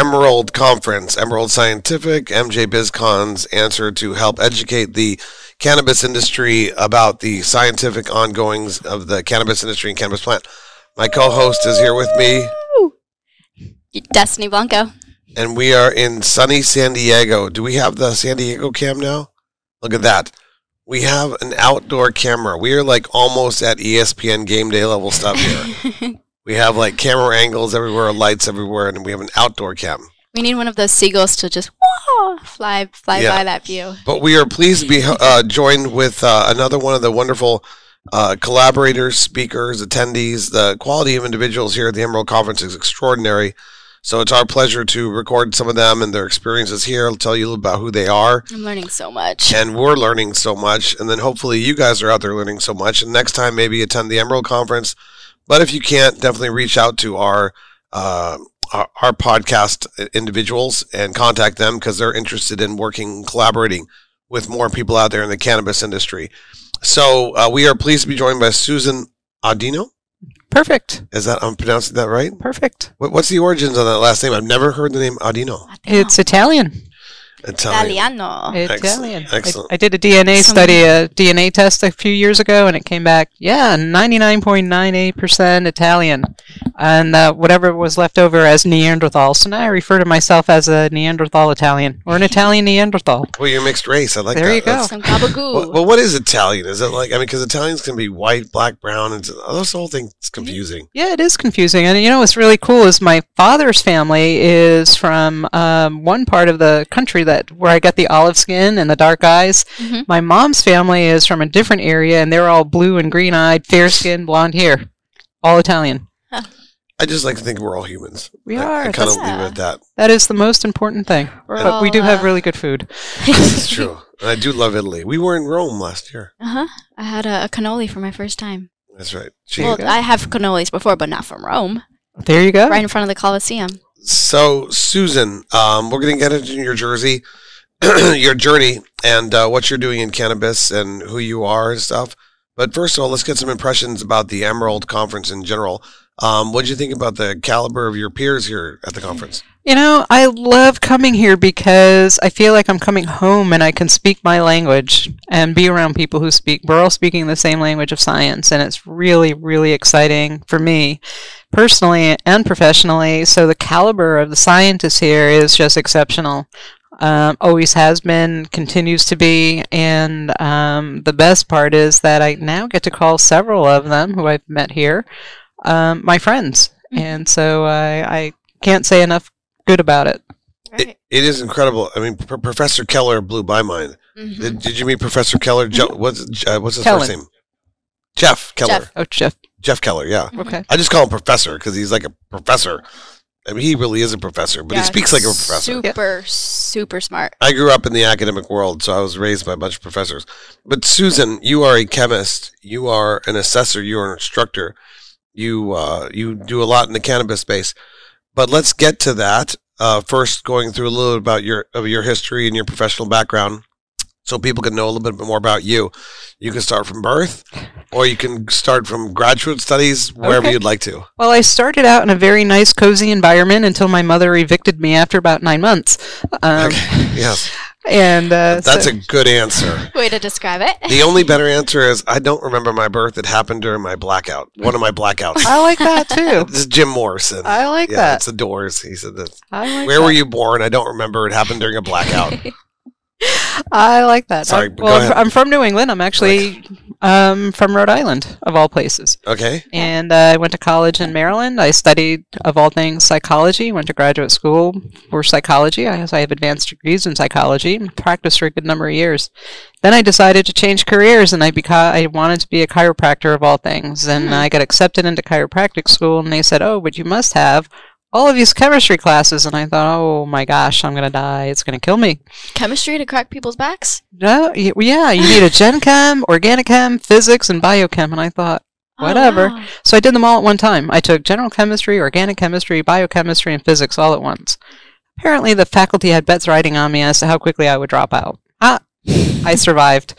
Emerald Conference. Emerald Scientific, MJ BizCon's answer to help educate the cannabis industry about the scientific ongoings of the cannabis industry and cannabis plant. My co-host is here with me, Destiny Blanco. and we are in sunny San Diego. Do we have the San Diego cam now? Look at that. We have an outdoor camera. We are like almost at ESPN game day level stuff here. we have like camera angles everywhere, lights everywhere, and we have an outdoor cam. We need one of those seagulls to just whoa, fly fly Yeah. by that view. But we are pleased to be uh, joined with uh, another one of the wonderful uh, collaborators, speakers, attendees. The quality of individuals here at the Emerald Conference is extraordinary. So it's our pleasure to record some of them and their experiences here. I'll tell you a little about who they are. I'm learning so much. And we're learning so much. And then hopefully you guys are out there learning so much. And next time, maybe attend the Emerald Conference. But if you can't, definitely reach out to our uh, our, our podcast individuals and contact them because they're interested in working, collaborating with more people out there in the cannabis industry. So uh, we are pleased to be joined by Susan Audino. Perfect. Is that I'm pronouncing that right? Perfect. What, what's the origins of that last name? I've never heard the name Audino. It's Italian. Italian. Italiano. Italian. I- Excellent. I, did a DNA study, a DNA test a few years ago, and it came back, yeah, 99.98% Italian. And uh, whatever was left over as Neanderthal. So now I refer to myself as a Neanderthal Italian or an Italian Neanderthal. Well, you're mixed race. I like There that. you go. That's- Some gabagoo. Well, well, what is Italian? Is it like I mean, because Italians can be white, black, brown, and oh, this whole thing's confusing. Yeah, it is confusing. And you know what's really cool is my father's family is from um, one part of the country that where I got the olive skin and the dark eyes. Mhm. My mom's family is from a different area, and they're all blue and green eyed, fair skinned, blonde hair, all Italian. I just like to think we're all humans. We I, are. I kind of That's- leave it at that. That is the most important thing. We're But we all, do have uh, really good food. It's true. And I do love Italy. We were in Rome last year. Uh huh. I had a, a cannoli for my first time. That's right. Gee. Well, I have cannolis before, but not from Rome. There you go. Right in front of the Colosseum. So, Susan, um, we're going to get into your jersey, your journey, and uh, what you're doing in cannabis and who you are and stuff. But first of all, let's get some impressions about the Emerald Conference in general. Um, what do you think about the caliber of your peers here at the conference? You know, I love coming here because I feel like I'm coming home and I can speak my language and be around people who speak, we're all speaking the same language of science. And it's really, really exciting for me personally and professionally. So the caliber of the scientists here is just exceptional. Um, always has been, continues to be. And um, the best part is that I now get to call several of them who I've met here um, my friends. Mhm. And so I, I can't say enough good about it. It, it is incredible. I mean, P- Professor Keller blew my mind. Mhm. Did, did you meet Professor Keller? Jo- what's uh, what's his Kellen. first name? Jeff Keller. Jeff. Oh, Jeff. Jeff Keller. Yeah, Okay. I just call him Professor because he's like a professor. I mean, he really is a professor, but he speaks like a professor. Super, super smart. I grew up in the academic world, so I was raised by a bunch of professors. But Susan, you are a chemist. You are an assessor. You are an instructor. You uh, you do a lot in the cannabis space. But let's get to that. Uh, first, going through a little bit about your of your history and your professional background, so people can know a little bit more about you. You can start from birth, or you can start from graduate studies, wherever Okay. you'd like to. Well, I started out in a very nice, cozy environment until my mother evicted me after about nine months. Um, Okay. Yes, And uh, that's so- a good answer. Way to describe it. The only better answer is I don't remember my birth. It happened during my blackout. One of my blackouts. I like that too. this is Jim Morrison. I like yeah, that. it's the Doors. He said that. I like Where that. were you born? I don't remember. It happened during a blackout. I like that. Sorry, I'm, well, I'm from New England. I'm actually um, from Rhode Island, of all places. Okay. And uh, I went to college in Maryland. I studied, of all things, psychology. Went to graduate school for psychology. I, I have advanced degrees in psychology. and Practiced for a good number of years. Then I decided to change careers, and I beca- I wanted to be a chiropractor of all things. And Hmm. I got accepted into chiropractic school, and they said, "Oh, but you must have." All of these chemistry classes, and I thought, oh my gosh, I'm gonna die. It's gonna kill me. Chemistry to crack people's backs? No, yeah, you need a gen chem, organic chem, physics, and biochem. And I thought, Oh, Whatever. wow. so I did them all at one time. I took general chemistry, organic chemistry, biochemistry, and physics all at once. Apparently, the faculty had bets riding on me as to how quickly I would drop out. Ah, I survived.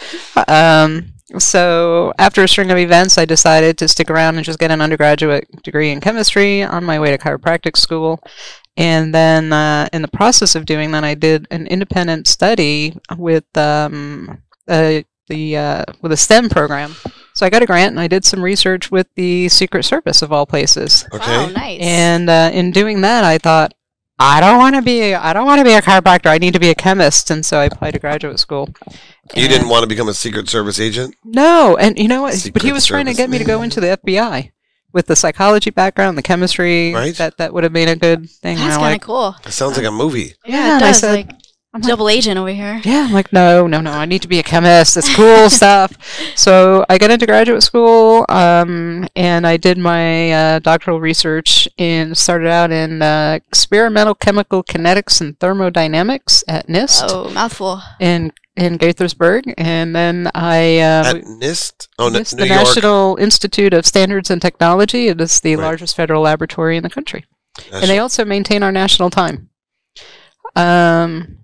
Um, so after a string of events, I decided to stick around and just get an undergraduate degree in chemistry on my way to chiropractic school. And then, uh, in the process of doing that, I did an independent study with um, uh, the uh, with a STEM program. So I got a grant and I did some research with the Secret Service of all places. Okay. Wow, nice. And uh, in doing that, I thought, I don't want to be, I don't want to be a chiropractor. I need to be a chemist, and so I applied to graduate school. You And- didn't want to become a Secret Service agent? No, and you know what? but he was trying to get me to go into the FBI with the psychology background, the chemistry. Right. That that would have been a good thing. That's kind of like, cool. It sounds like a movie. Yeah, Yeah, and it I does. said- like I'm like, double agent over here. yeah, I'm like, no, no, no. I need to be a chemist. It's cool stuff. So I got into graduate school, um, and I did my uh, doctoral research and started out in uh, experimental chemical kinetics and thermodynamics at NIST Oh, mouthful. in in Gaithersburg, and then I uh, At NIST? Oh, N- NIST, New the York. National Institute of Standards and Technology. It is the Right. largest federal laboratory in the country, and they also maintain our national time. Um,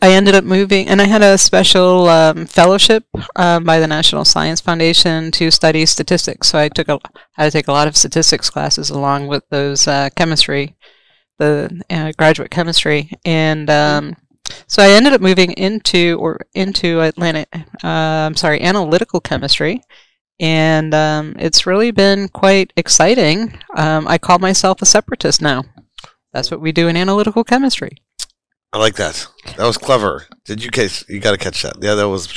I ended up moving, and I had a special um, fellowship um, by the National Science Foundation to study statistics. So I took a had to take a lot of statistics classes along with those uh, chemistry, the uh, graduate chemistry, and um, so I ended up moving into or into Atlanta. Uh, I'm sorry, analytical chemistry. And um, it's really been quite exciting. Um, I call myself a separatist now. That's what we do in analytical chemistry. I like that. That was clever. Did you catch? You got to catch that. Yeah, that was.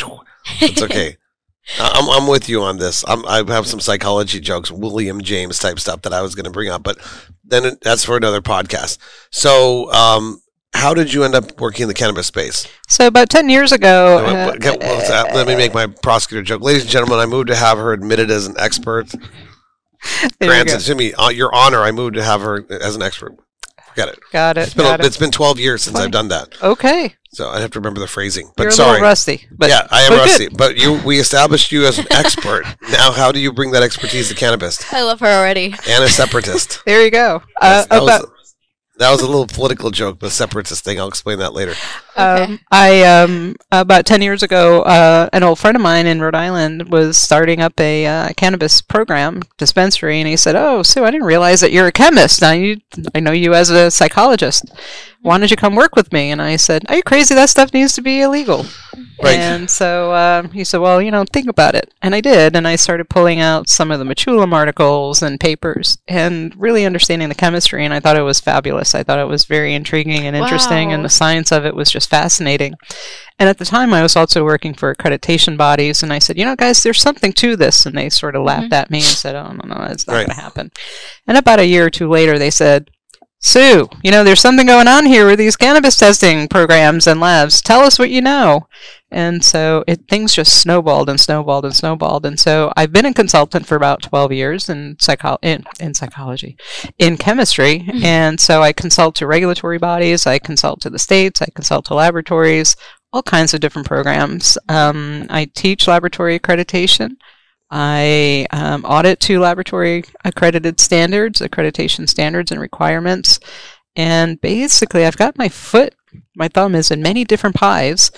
It's okay. I'm, I'm with you on this. I'm, I have some psychology jokes, William James type stuff that I was going to bring up, but then it, that's for another podcast. So, um, how did you end up working in the cannabis space? So about ten years ago, uh, what- what was that? Let me make my prosecutor joke. Ladies and gentlemen, I moved to have her admitted as an expert. Granted to me, uh, your honor, I moved to have her as an expert. Forget it. got It's It's been, Got it. it's been 12 years since Funny. I've done that. Okay, So I have to remember the phrasing. But you're sorry. little rusty, but yeah, I am but good. rusty. But you, we established you as an expert. now, how do you bring that expertise to cannabis I love her already. and a separatist? There you go. Yes, Uh, that, about was, that was a little political joke, but separatist thing. I'll explain that later. Okay. Um, I um, about ten years ago, uh, an old friend of mine in Rhode Island was starting up a uh, cannabis program dispensary, and he said, "Oh, Sue, I didn't realize that you're a chemist. I you, I know you as a psychologist. Why don't you come work with me?" And I said, "Are you crazy? That stuff needs to be illegal." Right. And so um, he said, "Well, you know, think about it." And I did, and I started pulling out some of the Mechoulam articles and papers, and really understanding the chemistry. And I thought it was fabulous. I thought it was very intriguing and interesting, and the science of it was just fascinating. And at the time, I was also working for accreditation bodies, and I said, "You know, guys, there's something to this." And they sort of laughed mm-hmm. at me and said, "Oh, no, no, it's not Right. going to happen." And about a year or two later, they said. Sue, you know, there's something going on here with these cannabis testing programs and labs. Tell us what you know. And so it, things just snowballed and snowballed and snowballed. And so I've been a consultant for about 12 years in, psycho- in, in psychology, in chemistry. Mhm. And so I consult to regulatory bodies, I consult to the states, I consult to laboratories, all kinds of different programs. Um, I teach laboratory accreditation. I um, audit to laboratory accredited standards, accreditation standards and requirements. And basically, I've got my foot, my thumb is in many different pies.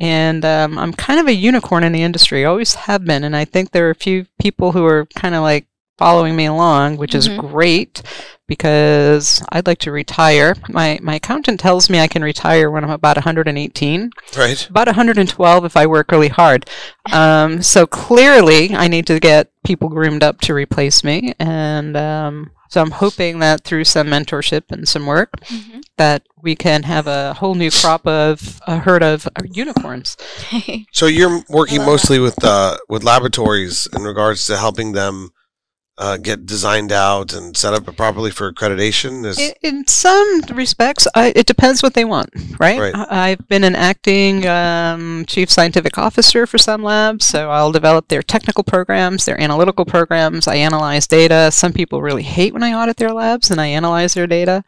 And um, I'm kind of a unicorn in the industry, always have been. And I think there are a few people who are kind of like following me along, which is Mhm. great because I'd like to retire. My, my accountant tells me I can retire when I'm about 118 Right. about 112 if I work really hard. Um, so clearly, I need to get people groomed up to replace me, and um, so I'm hoping that through some mentorship and some work, Mhm. that we can have a whole new crop of a herd of uh, unicorns. So you're working mostly with uh, with laboratories in regards to helping them uh, get designed out and set up properly for accreditation. Is In, in some respects, I, it depends what they want, right? Right. I- I've been an acting um, chief scientific officer for some labs, so I'll develop their technical programs, their analytical programs. I analyze data. Some people really hate when I audit their labs and I analyze their data.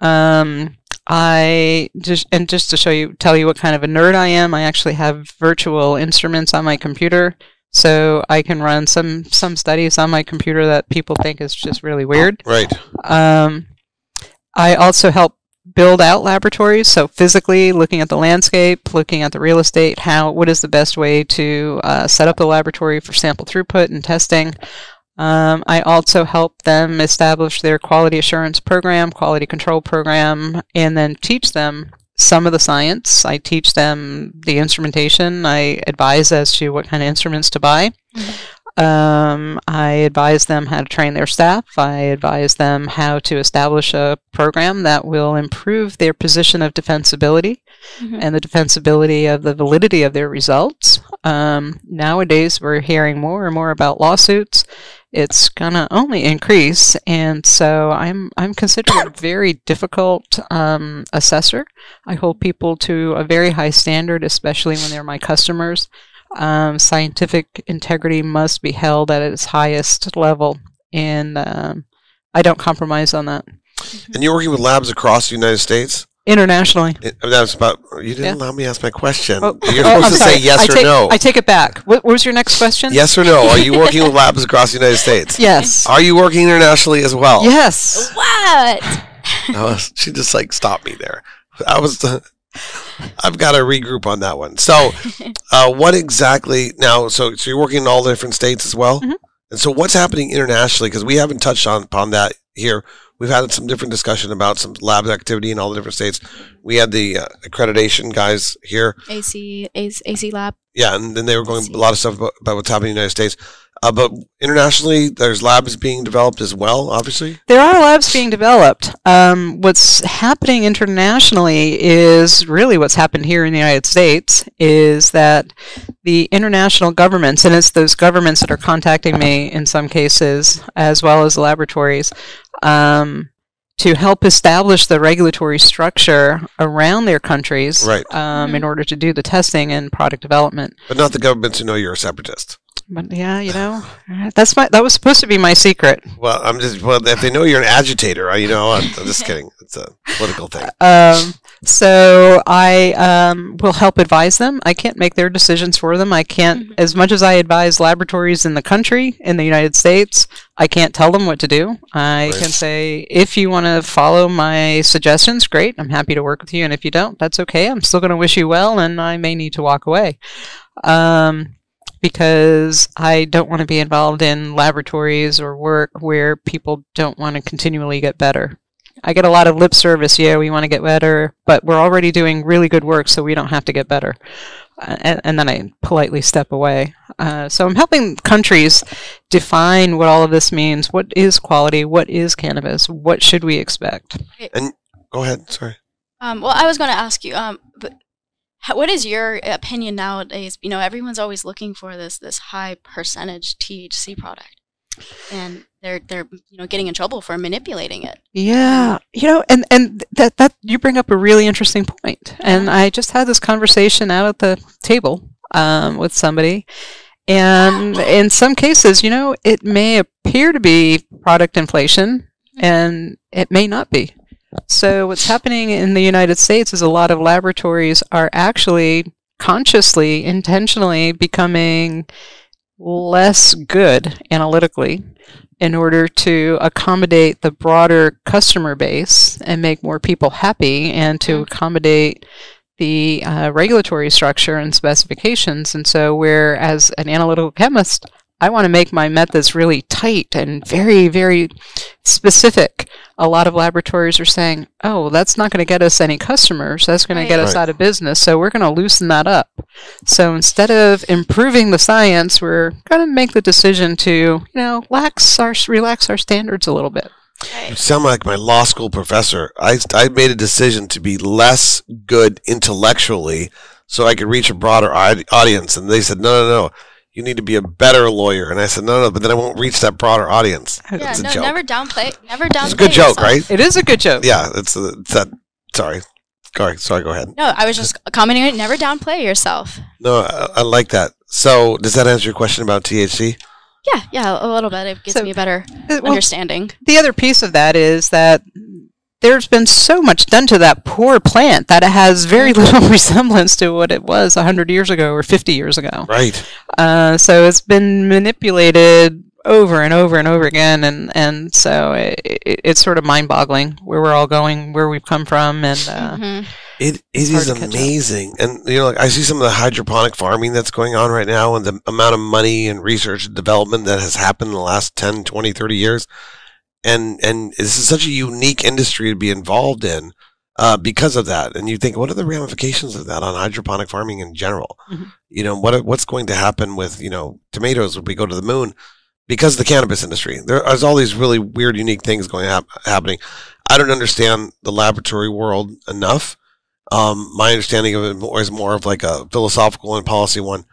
Um, I just and just to show you, tell you what kind of a nerd I am. I actually have virtual instruments on my computer, so I can run some some studies on my computer that people think is just really weird. right. Um, I also help build out laboratories. So physically looking at the landscape, looking at the real estate, how what is the best way to uh, set up the laboratory for sample throughput and testing. Um, I also help them establish their quality assurance program, quality control program, and then teach them some of the science. I teach them the instrumentation. I advise as to what kind of instruments to buy. Um, I advise them how to train their staff. I advise them how to establish a program that will improve their position of defensibility Mhm. and the defensibility of the validity of their results. Um, nowadays, we're hearing more and more about lawsuits. It's gonna only increase, and so I'm I'm considered a very difficult um, assessor. I hold people to a very high standard, especially when they're my customers. Um, scientific integrity must be held at its highest level, and um, I don't compromise on that. And you're working with labs across the United States. Internationally. It, was about. You didn't Yeah. allow me to ask my question. Oh, you're oh, supposed I'm to sorry. say yes I or take, no. I take it back. What, what was your next question? yes or no. Are you working with labs across the United States? Yes. Are you working internationally as well? Yes. What? Was- she just like stopped me there. I was. I've got to regroup on that one. So, uh, what exactly now? So, so you're working in all the different states as well. Mhm. And so, what's happening internationally? Because we haven't touched on upon that here. We've had some different discussion about some lab activity in all the different states. We had the uh, accreditation guys here. AC, AC, AC Lab. Yeah, and then they were going see. a lot of stuff about, about what's happening in the United States. Uh, but internationally, there's labs being developed as well. Obviously, There are labs being developed. Um, what's happening internationally is really what's happened here in the United States is that the international governments, and it's those governments that are contacting me in some cases, as well as laboratories, um, to help establish the regulatory structure around their countries Right. um, in Mhm. order to do the testing and product development. but not the governments who know you're a separatist. But yeah, you know, that's my that was supposed to be my secret. Well, I'm just well. If they know you're an agitator, I- you know, I'm, I'm just kidding. It's a political thing. Um, so I um, will help advise them. I can't make their decisions for them. I can't, Mhm. as much as I advise laboratories in the country, in the United States, I can't tell them what to do. I Right. can say, if you want to follow my suggestions, great. I'm happy to work with you. And if you don't, that's okay. I'm still going to wish you well, and I may need to walk away. Um, because I don't want to be involved in laboratories or work where people don't want to continually get better. I get a lot of lip service. Yeah, we want to get better, but we're already doing really good work, so we don't have to get better. Uh, and, and then I politely step away. Uh, so I'm helping countries define what all of this means. What is quality? What is cannabis? What should we expect? And go ahead. Sorry. Um, well, I was going to ask you, um, but how, what is your opinion nowadays? You know, everyone's always looking for this this high percentage THC product, and they're they're you know getting in trouble for manipulating it. Yeah, you know, and and that that you bring up a really interesting point. And I just had this conversation out at the table um, with somebody, and in some cases, you know, it may appear to be product inflation, and it may not be. So what's happening in the United States is a lot of laboratories are actually consciously, intentionally becoming less good analytically in order to accommodate the broader customer base and make more people happy and to Mhm. accommodate the uh, regulatory structure and specifications. And so, where as an analytical chemist, I want to make my methods really tight and very, very specific. A lot of laboratories are saying, oh, that's not going to get us any customers. That's going Right. to get us Right. out of business. So we're going to loosen that up. So instead of improving the science, we're going to make the decision to, you know, lax our, relax our standards a little bit. You sound like my law school professor. I, I made a decision to be less good intellectually so I could reach a broader audience. And they said, no, no, no. You need to be a better lawyer. And I said, no, no, but then I won't reach that broader audience. Yeah, It's a no, joke. never downplay, never downplay. It's a good joke, yourself. right? It is a good joke. Yeah, it's, a, it's that. Sorry. Sorry, sorry, go ahead. No, I was just commenting on it. Never downplay yourself. No, I, I like that. So, does that answer your question about THC? Yeah, yeah, a little bit. It gives So- me a better Uh, well, understanding. the other piece of that is that there's been so much done to that poor plant that it has very little resemblance to what it was 100 years ago or 50 years ago. Right. Uh, so it's been manipulated over and over and over again, and and so it, it, it's sort of mind-boggling where we're all going, where we've come from, and uh, Mhm. It It's it hard is to catch up. amazing, and you know, like I see some of the hydroponic farming that's going on right now, and the amount of money and research and development that has happened in the last 10, 20, 30 years, and and this is such a unique industry to be involved in uh, because of that. And you think, what are the ramifications of that on hydroponic farming in general? Mhm. You know, what what's going to happen with you know tomatoes when we go to the moon? Because of the cannabis industry, there's all these really weird, unique things going hap- happening. I don't understand the laboratory world enough. Um, my understanding of it more more of like a philosophical and policy one.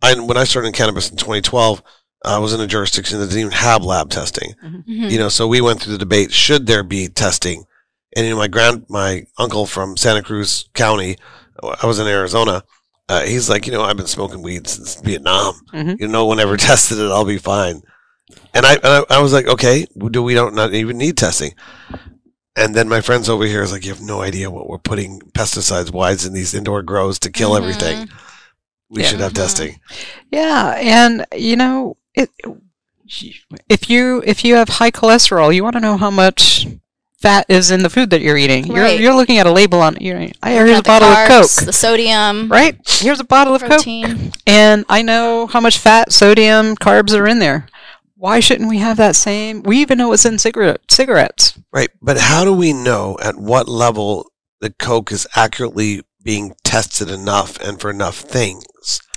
I, when I started in cannabis in 2012, I was in a jurisdiction that didn't even have lab testing. Mhm. You know, so we went through the debate: should there be testing? And you know, my grand, my uncle from Santa Cruz County, I was in Arizona. Uh, he's like, you know, I've been smoking weed since Vietnam. Mhm. You know, no one ever tested it. I'll be fine. And I, and I, I was like, okay, do we don't not even need testing? And then my friends over here is like, you have no idea what we're putting pesticides wise in these indoor grows to kill Mhm. everything. We Yeah. should have testing. Yeah, and you know, it, if you if you have high cholesterol, you want to know how much fat is in the food that you're eating. You're you're looking at a label on. You're, I here's a bottle carbs, of Coke, the sodium, right? Here's a bottle of Coke, and I know how much fat, sodium, carbs are in there. Why shouldn't we have that same? We even know what's in cigarette cigarettes. Right. But how do we know at what level the Coke is accurately being tested enough and for enough things?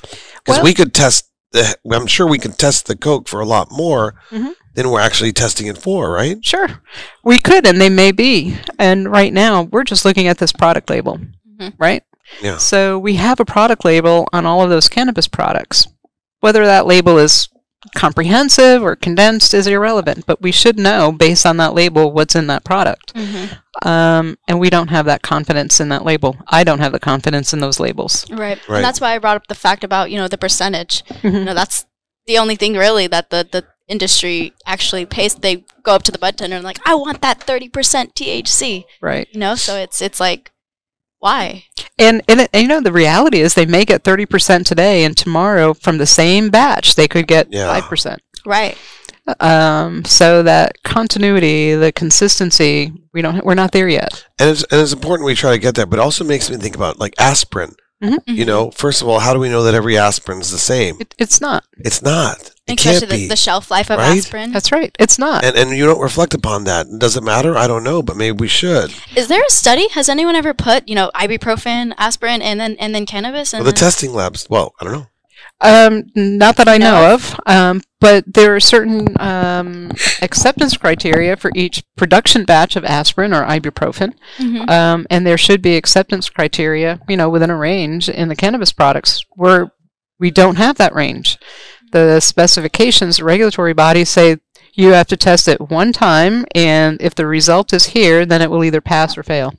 Because Well- we could test the, I'm sure we could test the Coke for a lot more Mhm. than we're actually testing it for, right? Sure, we could, and they may be. And right now, we're just looking at this product label, Mhm. right? Yeah. So we have a product label on all of those cannabis products. Whether that label is comprehensive or condensed is irrelevant, but we should know based on that label what's in that product. Mhm. Um, and we don't have that confidence in that label. I don't have the confidence in those labels. Right. Right. And that's why I brought up the fact about, you know, the percentage. You Mhm. know, that's the only thing really that the, the industry actually pays. They go up to the bud tender and like, I want that 30% THC, Right. you know? So it's, it's like, why? And, and, and you know, the reality is they may get 30% today, and tomorrow from the same batch, they could get Yeah. 5%. Right. Um, so that continuity, the consistency, we don't, we're not there yet. And it's, and it's important we try to get there, but it also makes me think about like aspirin. You Mhm. know, first of all, how do we know that every aspirin is the same? It, it's not. It's not. It Especially can't the, be. the shelf life of right? aspirin. That's right. It's not. and, and you don't reflect upon that. Does it matter? I don't know, but maybe we should. Is there a study? Has anyone ever put, you know, ibuprofen, aspirin, and then and then cannabis? And Well, the then- testing labs, well, I don't know. Um, not that I know No? of, um, but there are certain um, acceptance criteria for each production batch of aspirin or ibuprofen, Mhm. um, and there should be acceptance criteria, you know, within a range in the cannabis products where we don't have that range. The specifications, the regulatory bodies say you have to test it one time, and if the result is here, then it will either pass or fail.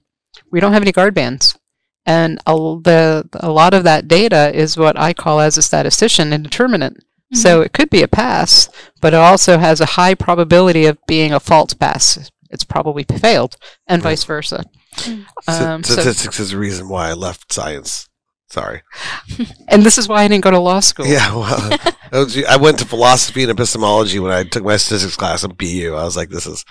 We don't have any guard bands. And a, l- the, a lot of that data is what I call as a statistician a determinant. So it could be a pass, but it also has a high probability of being a false pass. It's probably failed, and Right. vice versa. Mm. Um, so, Statistics is the reason why I left science. Sorry. and this is why I didn't go to law school. Yeah, well, I I went to philosophy and epistemology when I took my statistics class at BU. I was like, this is,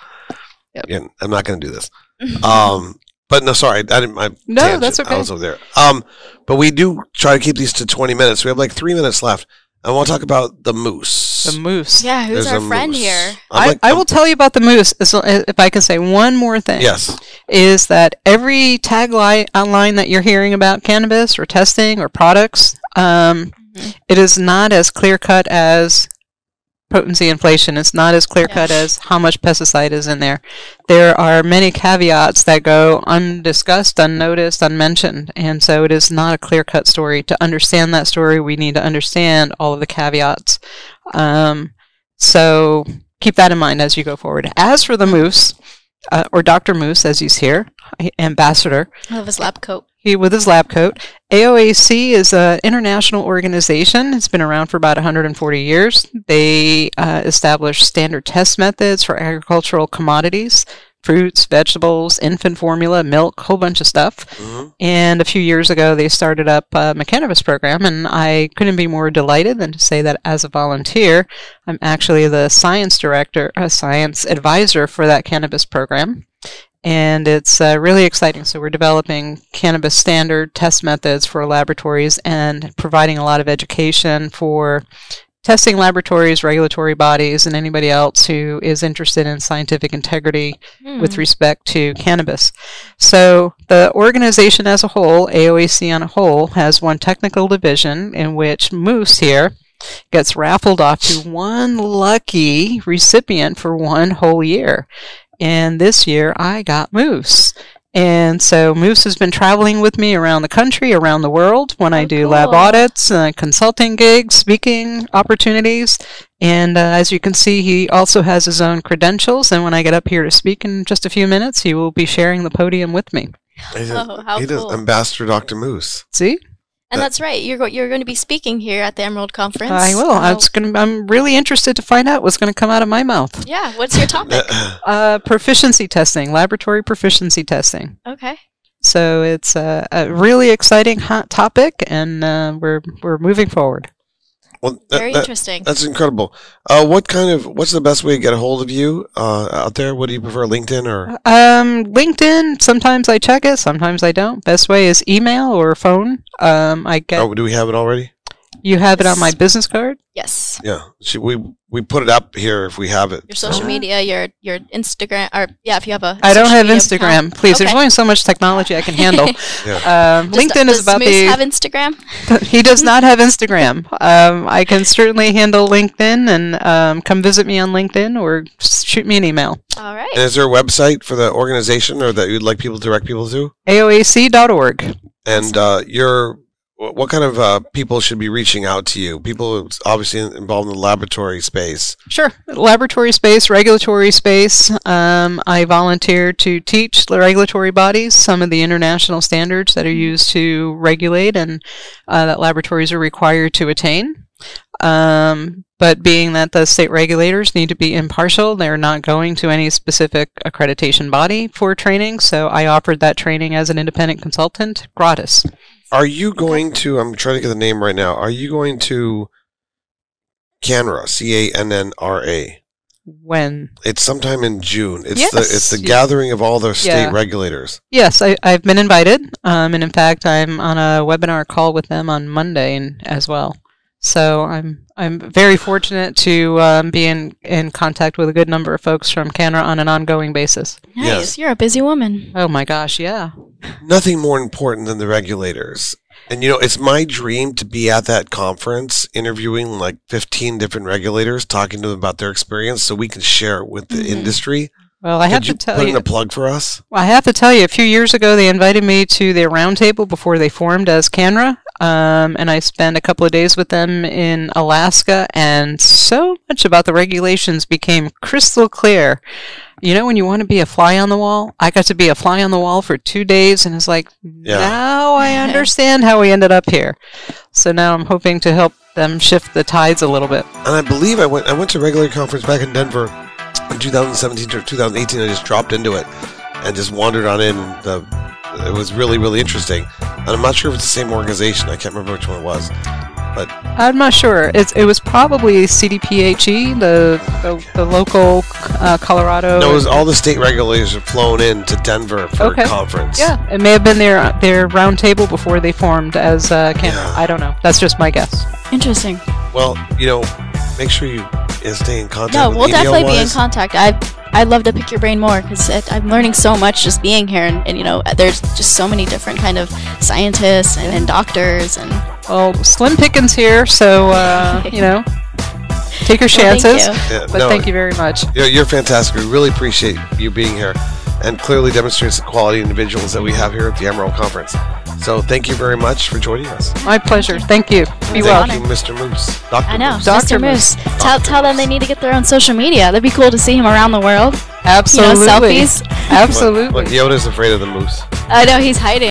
Yep. yeah, I'm not going to do this. Um, but no, sorry, I didn't. My No, tangent. that's okay. I was over there. Um, but we do try to keep these to 20 minutes. We have like three minutes left. I want to talk about the moose. The moose. yeah, who's There's our a friend moose. here? I'm like- I will tell you about the moose as, if I can say one more thing. Yes. Is that every tagline online that you're hearing about cannabis or testing or products, um, Mhm. it is not as clear cut as potency inflation. It's not as clear cut Yeah. as how much pesticide is in there. There are many caveats that go undiscussed, unnoticed, unmentioned, and so it is not a clear cut story. To understand that story, we need to understand all of the caveats. Um, so keep that in mind as you go forward. As for the moose, uh, or Dr. Moose, as he's here, ambassador, I love his lab coat. he with his lab coat. AOAC is an international organization. It's been around for about 140 years. They uh, establish standard test methods for agricultural commodities fruits, vegetables, infant formula, milk, whole bunch of stuff. Mhm. And a few years ago, they started up a cannabis program, and I couldn't be more delighted than to say that as a volunteer, I'm actually the science director, a science advisor for that cannabis program. And it's uh, really exciting. So, we're developing cannabis standard test methods for laboratories and providing a lot of education for testing laboratories, regulatory bodies, and anybody else who is interested in scientific integrity Hmm. with respect to cannabis. So the organization as a whole, AOAC on a whole, has one technical division in which Moose here gets raffled off to one lucky recipient for one whole year. And this year I got Moose. And so Moose has been traveling with me around the country, around the world when I Oh, do lab audits, uh, consulting gigs, speaking opportunities. And uh, as you can see, he also has his own credentials. And when I get up here to speak in just a few minutes, he will be sharing the podium with me. He does, Oh, how he does. Ambassador Dr. Moose. See, And that's right. You're go- you're going to be speaking here at the Emerald Conference. I will. I Uh, gonna, I'm really interested to find out what's going to come out of my mouth. yeah. What's your topic? Uh, proficiency testing, laboratory proficiency testing. okay. So it's a, a really exciting hot topic, and uh, we're we're moving forward. Well, that- Very that- interesting. that's incredible. Uh, what kind of, what's the best way to get a hold of you uh, out there? What do you prefer, LinkedIn or? Um, LinkedIn. Sometimes I check it, sometimes I don't. Best way is email or phone. Um, I get Oh, do we have it already? You have it on my business card. yes. Yeah. Should we, we put it up here if we have it. Your social media, your your Instagram, or yeah, if you have a. I don't have Instagram. account. Please, there's only so much technology I can handle. Yeah. Um, Does- LinkedIn is does about Moose the. have Instagram? he does not have Instagram. Um, I can certainly handle LinkedIn and um, come visit me on LinkedIn or shoot me an email. All right. And is there a website for the organization or that you'd like people to direct people to? AOAC.org. And uh, you're, wh- what kind of uh, people should be reaching out to you? People obviously involved in the laboratory space. Sure. Laboratory space, regulatory space. Um, I volunteer to teach the regulatory bodies some of the international standards that are used to regulate and uh, that laboratories are required to attain. Um, but being that the state regulators need to be impartial, they're not going to any specific accreditation body for training. So I offered that training as an independent consultant, gratis. Are you going to? I'm trying to get the name right now. Are you going to CANNRA? C A N N R A. When It's sometime in June. It's the it's the gathering of all the state Yeah. regulators. Yes, I, I've been invited, um, and in fact, I'm on a webinar call with them on Monday and, as well. So I'm I'm very fortunate to um, be in, in contact with a good number of folks from Canada on an ongoing basis. Nice. Yes. You're a busy woman. Oh my gosh, yeah. Nothing more important than the regulators. And you know, it's my dream to be at that conference interviewing like 15 different regulators, talking to them about their experience so we can share it with the Mhm. industry. Well, I have Could you to tell put you, in a plug for us? I have to tell you, a few years ago, they invited me to their roundtable before they formed as CANNRA, um, and I spent a couple of days with them in Alaska, and so much about the regulations became crystal clear. You know, when you want to be a fly on the wall, I got to be a fly on the wall for two days, and it's like, Yeah. now I understand how we ended up here. So now I'm hoping to help them shift the tides a little bit. And I believe I went I went to a regular conference back in Denver in 2017 or 2018. I just dropped into it and just wandered on in. The, it was really really interesting. And I'm not sure if it's the same organization. I can't remember which one it was. But I'm not sure. It's, it was probably CDPHE, E, the, the, the local uh, Colorado. No, it was all the state regulators have flown in to Denver for Okay. a conference. Yeah, it may have been their their round table before they formed as uh, CANNRA. Yeah. I don't know. That's just my guess. Interesting. Well, you know, make sure you uh, stay in contact. No, with we'll definitely be in contact. I I'd love to pick your brain more because I'm learning so much just being here, and, and you know, there's just so many different kind of scientists and, and doctors, and Well, Slim Pickens here, so uh, you know, take your Well, thank chances. you. Yeah, But no, thank you very much. You're, you're fantastic. We really appreciate you being here, and clearly demonstrates the quality individuals that we have here at the Emerald Conference. So thank you very much for joining us. My pleasure. Thank you. Be Thank well. Thank you, Mr. Moose. Dr. I know, Moose. Dr. Mr. Moose. Tell Dr. tell them they need to get their own social media. That'd be cool to see him around the world. Absolutely. You know, selfies. Absolutely. Look, Yoda's afraid of the moose. I know he's hiding.